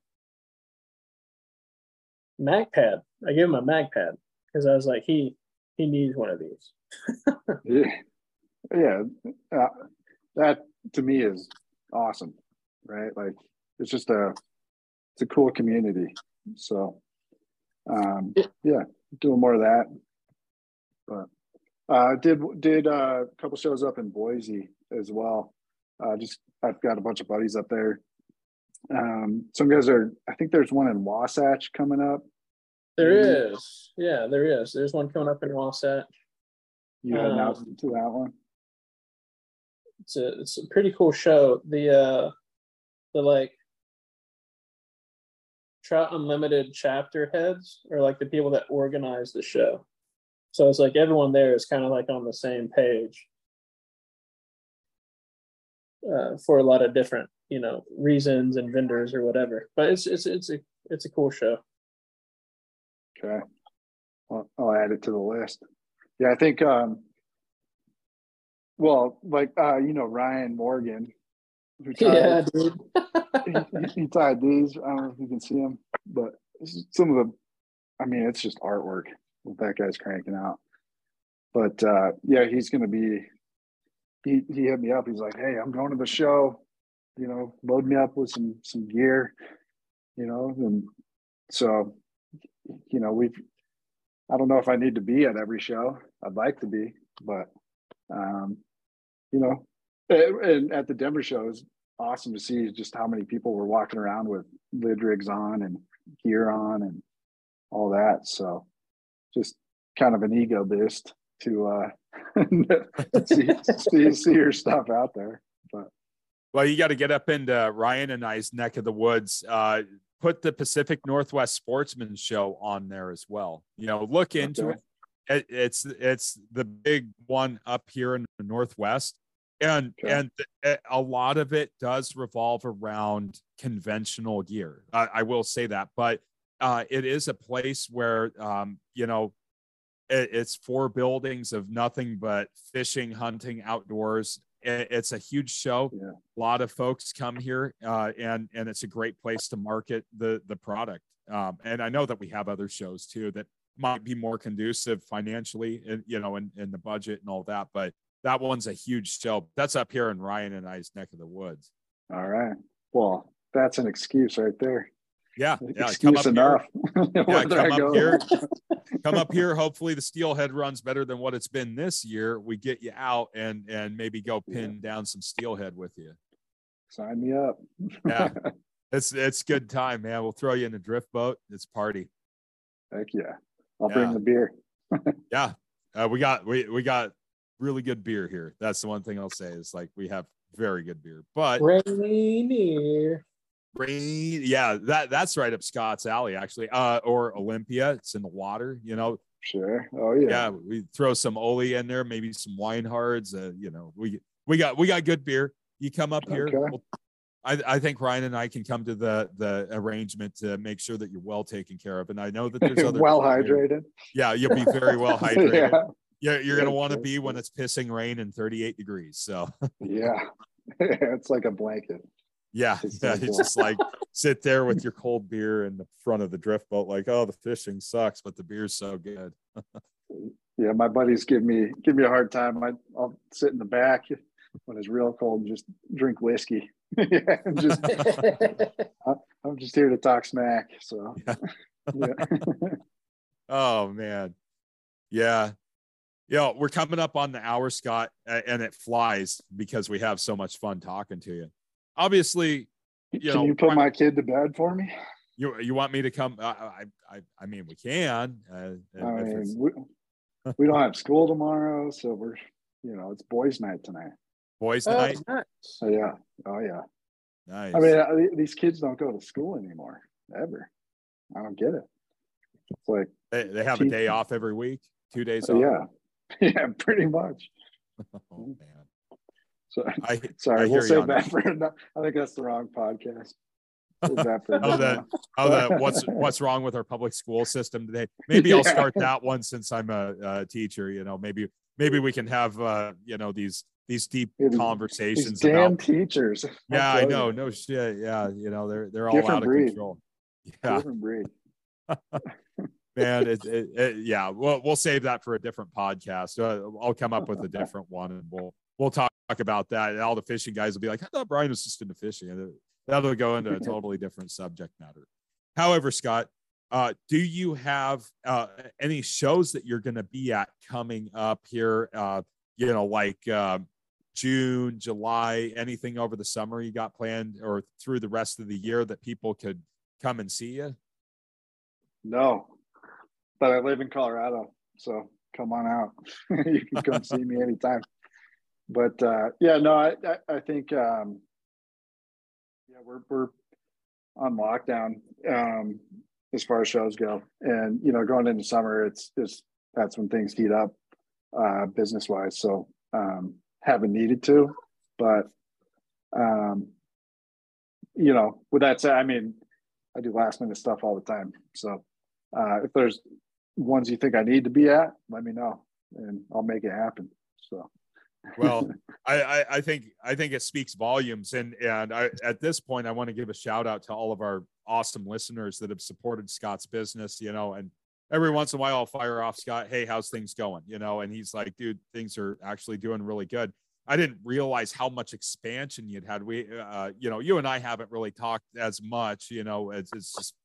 pad. I gave him a mag pad because I was like, he he needs one of these. Yeah, yeah. Uh, that to me is awesome, right? Like it's just a it's a cool community. So, um, Yeah. doing more of that. But uh, did did uh, a couple shows up in Boise as well. Uh, just I've got a bunch of buddies up there. Um, some guys are. I think there's one in Wasatch coming up. There Mhm. is, yeah, there is. There's one coming up in Wasatch. You Um, to that one? it's a it's a pretty cool show. The uh the like Trout Unlimited chapter heads are like the people that organize the show. So it's like everyone there is kind of like on the same page uh, for a lot of different, you know, reasons and vendors or whatever. But it's it's it's a it's a cool show. Okay. I'll, I'll add it to the list. Yeah, I think, um, well, like, uh, you know, Ryan Morgan, who Yeah, dude. he, he tied these. I don't know if you can see them, but some of the, I mean, it's just artwork that guy's cranking out. But, uh, yeah, he's going to be, he, he hit me up. He's like, Hey, I'm going to the show, you know, load me up with some, some gear, you know, and so, you know, we've, I don't know if I need to be at every show. I'd like to be, but um, you know, and, and at the Denver show is awesome to see just how many people were walking around with Lidrigs on and gear on and all that. So just kind of an ego boost to uh see, see see your stuff out there. But Well, you got to get up into Ryan and I's neck of the woods. Uh, put the Pacific Northwest Sportsman Show on there as well. You know, look into Okay. it. it. It's it's the big one up here in the Northwest, and Okay. and th- a lot of it does revolve around conventional gear. I, I will say that, but uh, it is a place where um, you know it, it's four buildings of nothing but fishing, hunting, outdoors. It, it's a huge show yeah, a lot of folks come here uh, and and it's a great place to market the the product um, and i know that we have other shows too that might be more conducive financially and you know in, in the budget and all that but that one's a huge show that's up here in ryan and i's neck of the woods all right. Well, that's an excuse right there. yeah yeah come excuse up enough. here yeah come up here come up here hopefully the steelhead runs better than what it's been this year we get you out and and maybe go pin down some steelhead with you Sign me up. Yeah. it's it's good time man we'll throw you in a drift boat it's party Heck yeah. I'll Yeah. bring the beer. Yeah, uh, we got we we got really good beer here. That's the one thing I'll say is like we have very good beer. But Rainier. rain, yeah, that that's right up Scott's alley actually. Uh, or Olympia, it's in the water. You know, Sure. Oh yeah. yeah, we throw some Oly in there, maybe some Weinhard's. Uh, you know, we we got we got good beer. You come up here. Okay. we'll- I, I think Ryan and I can come to the the arrangement to make sure that you're well taken care of. And I know that there's other well people here. hydrated. Yeah, you'll be very well hydrated. yeah. Yeah, you're gonna want to be when it's pissing rain and 38 degrees. So Yeah. it's like a blanket. yeah, It's yeah, it's just like sit there with your cold beer in the front of the drift boat, like, oh, the fishing sucks, but the beer's so good. Yeah, my buddies give me give me a hard time. I, I'll sit in the back when it's real cold and just drink whiskey. yeah, and just I'm just here to talk smack. So Yeah. yeah. Oh man, yeah, yeah. We're coming up on the hour, Scott, and it flies because we have so much fun talking to you. obviously, you Can know, you put my kid to bed for me? you you want me to come? I I I, I mean, we can. Uh, I mean, we, we don't have school tomorrow, so we're, you know, it's boys' night tonight. boys' Oh, night. nice. So yeah, oh yeah. Nice. I mean, uh, these kids don't go to school anymore ever. I don't get it. It's like, they, they have a day off every week, two days so off. yeah, yeah, pretty much. Oh man. So I sorry, I we'll save that for. ano- I think that's the wrong podcast. That Oh, another that- oh, the what's what's wrong with our public school system today? Maybe I'll start that one since I'm a, a teacher. You know, maybe maybe we can have uh, you know these these deep these- These conversations damn about. teachers. Yeah, I know. No shit. Yeah, you know they're they're all Different out of breed. control. Yeah, Different breed. Man. It, it, it, yeah, we'll we'll save that for a different podcast. Uh, I'll come up with a different one, and we'll we'll talk about that. And all the fishing guys will be like, "I thought Brian was just into fishing," and that'll go into a totally different subject matter. However, Scott, uh, do you have uh, any shows that you're going to be at coming up here? Uh, you know, like uh, June, July, anything over the summer you got planned, or through the rest of the year that people could come and see you? No, but I live in Colorado, so come on out. you can come see me anytime. But uh, yeah, no, I I, I think um, yeah we're we're on lockdown um, as far as shows go, and you know going into summer, it's just that's when things heat up uh, business wise. So um, haven't needed to, but um, you know, with that said, I mean, I do last minute stuff all the time, so uh, if there's ones you think I need to be at, let me know and I'll make it happen. So, Well, I, I, I think I think it speaks volumes, and and I, at this point, I want to give a shout out to all of our awesome listeners that have supported Scott's business. You know, and every once in a while, I'll fire off Scott, "Hey, how's things going?" You know, and he's like, "Dude, things are actually doing really good." I didn't realize how much expansion you'd had. We, uh, you know, you and I haven't really talked as much. You know, it's, it's just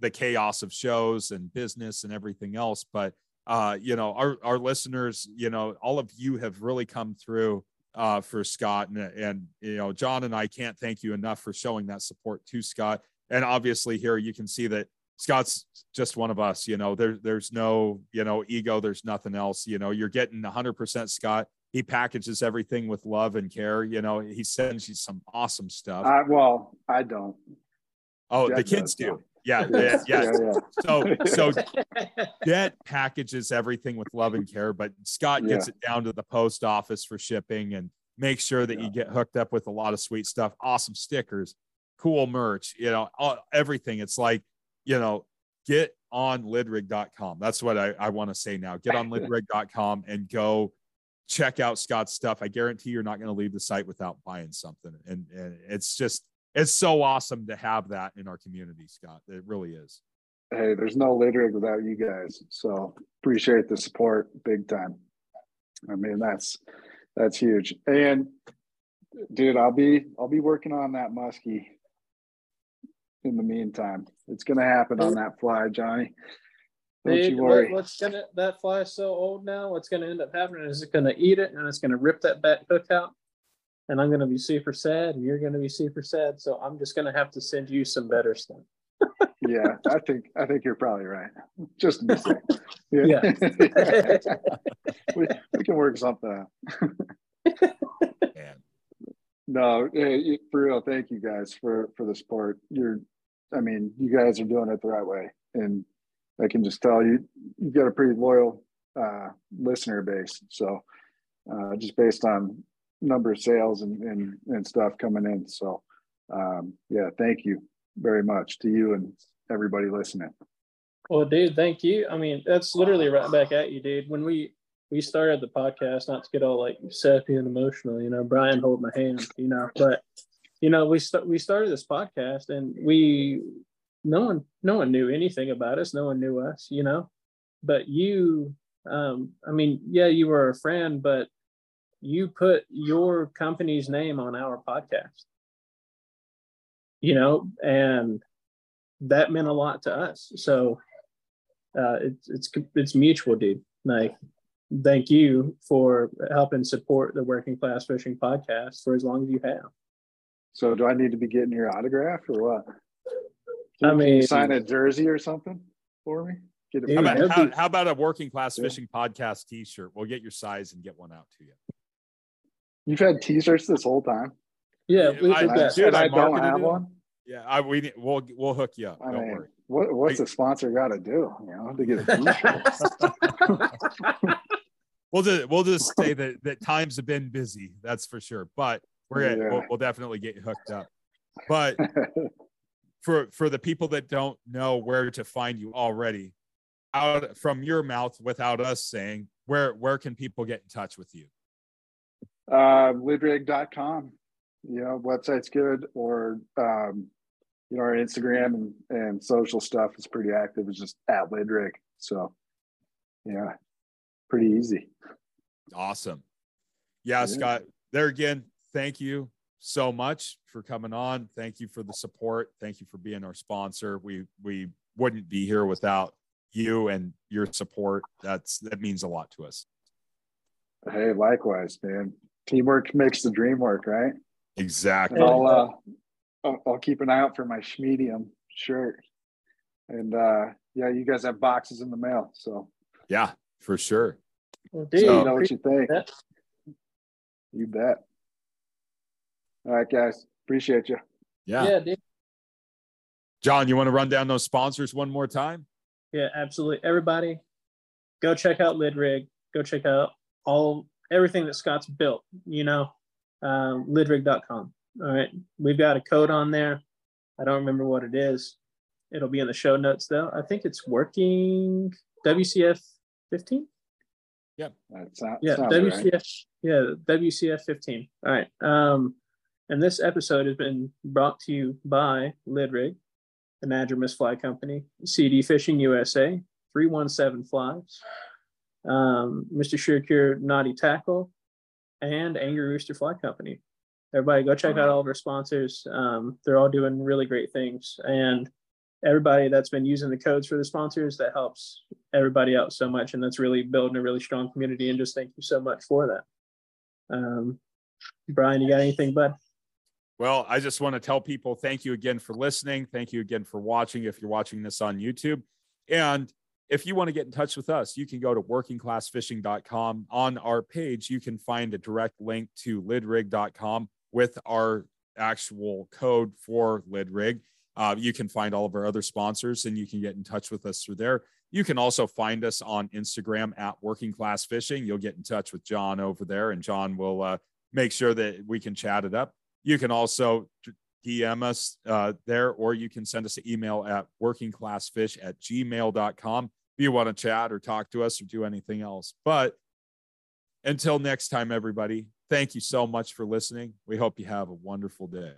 the chaos of shows and business and everything else, but uh, you know, our our listeners, you know, all of you have really come through uh, for Scott, and and you know, John and I can't thank you enough for showing that support to Scott. And obviously, here you can see that Scott's just one of us. You know, there there's no you know ego, there's nothing else. You know, you're getting 100% Scott. He packages everything with love and care. You know, he sends you some awesome stuff. I, well, I don't. oh, Jet the kids do. Yeah, yeah, yeah. yeah, yeah. So so Jet packages everything with love and care, but Scott gets it down to the post office for shipping and makes sure that Yeah. you get hooked up with a lot of sweet stuff, awesome stickers, cool merch, you know, all, everything. It's like, you know, get on lidrig.com. That's what I, I want to say now. Get on lidrig.com and go check out Scott's stuff. I guarantee you're not going to leave the site without buying something. And, and it's just, it's so awesome to have that in our community, Scott. It really is. Hey, there's no Lidrig without you guys. So appreciate the support big time. I mean, that's that's huge. And dude, I'll be I'll be working on that muskie in the meantime. It's gonna happen on that fly, Johnny. Don't Dude, you worry. what's gonna that fly is so old now? What's gonna end up happening is it's gonna eat it and it's gonna rip that back hook out, and I'm gonna be super sad, and you're gonna be super sad. So I'm just gonna have to send you some better stuff. Yeah, I think I think you're probably right. Just a mistake. Yeah. we, we can work something out. Man. No, hey, for real, thank you guys for for the support. You're, I mean, you guys are doing it the right way, and I can just tell you, you've got a pretty loyal uh, listener base. So, uh, just based on number of sales and and, and stuff coming in. So, um, yeah, thank you very much to you and everybody listening. Well, dude, thank you. I mean, that's literally right back at you, dude. When we we started the podcast, not to get all like sappy and emotional, you know, Brian hold my hand, you know, but you know, we st- we started this podcast and we no one no one knew anything about us, no one knew us, you know. But you um I mean, yeah, you were a friend, but you put your company's name on our podcast. You know, and that meant a lot to us. So uh, it's it's it's mutual, dude. Like, thank you for helping support the Working Class Fishing Podcast for as long as you have. So do I need to be getting your autograph or what? I Can you mean- sign a jersey or something for me. Dude, How about, how, how about a working class Yeah. fishing podcast T-shirt? We'll get your size and get one out to you. You've had T-shirts this whole time, Yeah, we, I- we've I, got, Dude, and I I don't have one. Yeah, I we we'll we'll hook you up. I Don't mean, worry. what what's a sponsor got to do? You know, to get a T-shirt. We'll just we'll just say that that times have been busy. That's for sure. But we're gonna, Yeah. we'll, we'll definitely get you hooked up. But for for the people that don't know where to find you already, out from your mouth without us saying, where where can people get in touch with you? Uh, lidrig.com. You know, website's good, or um, you know, our Instagram and, and social stuff is pretty active. It's just at lidrig. So, yeah, pretty easy. Awesome. Yeah, Yeah. Scott, there again, thank you so much for coming on. Thank you for the support. Thank you for being our sponsor. We we wouldn't be here without you and your support. That's that means a lot to us. Hey, likewise, man. Teamwork makes the dream work, right? Exactly. And I'll, uh, I'll, I'll keep an eye out for my Schmedium shirt. And uh, yeah, you guys have boxes in the mail, so Yeah, for sure. Well, let dude, me know what you think. that. You bet. All right, guys. Appreciate you. Yeah. yeah, dude. John, you want to run down those sponsors one more time? Yeah, absolutely. Everybody, go check out Lidrig. Go check out all everything that Scott's built. You know, um, lidrig.com. All right, we've got a code on there. I don't remember what it is. It'll be in the show notes though. I think it's working. WCF 15. That sound, Yeah, sounds WCF. right. Yeah, WCF 15. All right. Um, and this episode has been brought to you by Lidrig, the Nadramus Fly Company, CD Fishing USA, 317 Flies, um, Mr. Surecure Naughty Tackle, and Angry Rooster Fly Company. Everybody, go check out all of our sponsors. Um, they're all doing really great things. And everybody that's been using the codes for the sponsors, that helps everybody out so much. And that's really building a really strong community. And just thank you so much for that. Um, Brian, you got anything, bud? Well, I just want to tell people thank you again for listening. Thank you again for watching if you're watching this on YouTube. And if you want to get in touch with us, you can go to workingclassfishing.com. On our page, you can find a direct link to lidrig.com with our actual code for lidrig. Uh, you can find all of our other sponsors and you can get in touch with us through there. You can also find us on Instagram at Working Class Fishing. You'll get in touch with John over there, and John will uh, make sure that we can chat it up. You can also DM us uh, there, or you can send us an email at workingclassfish at gmail.com you want to chat or talk to us or do anything else. But until next time, everybody, thank you so much for listening. We hope you have a wonderful day.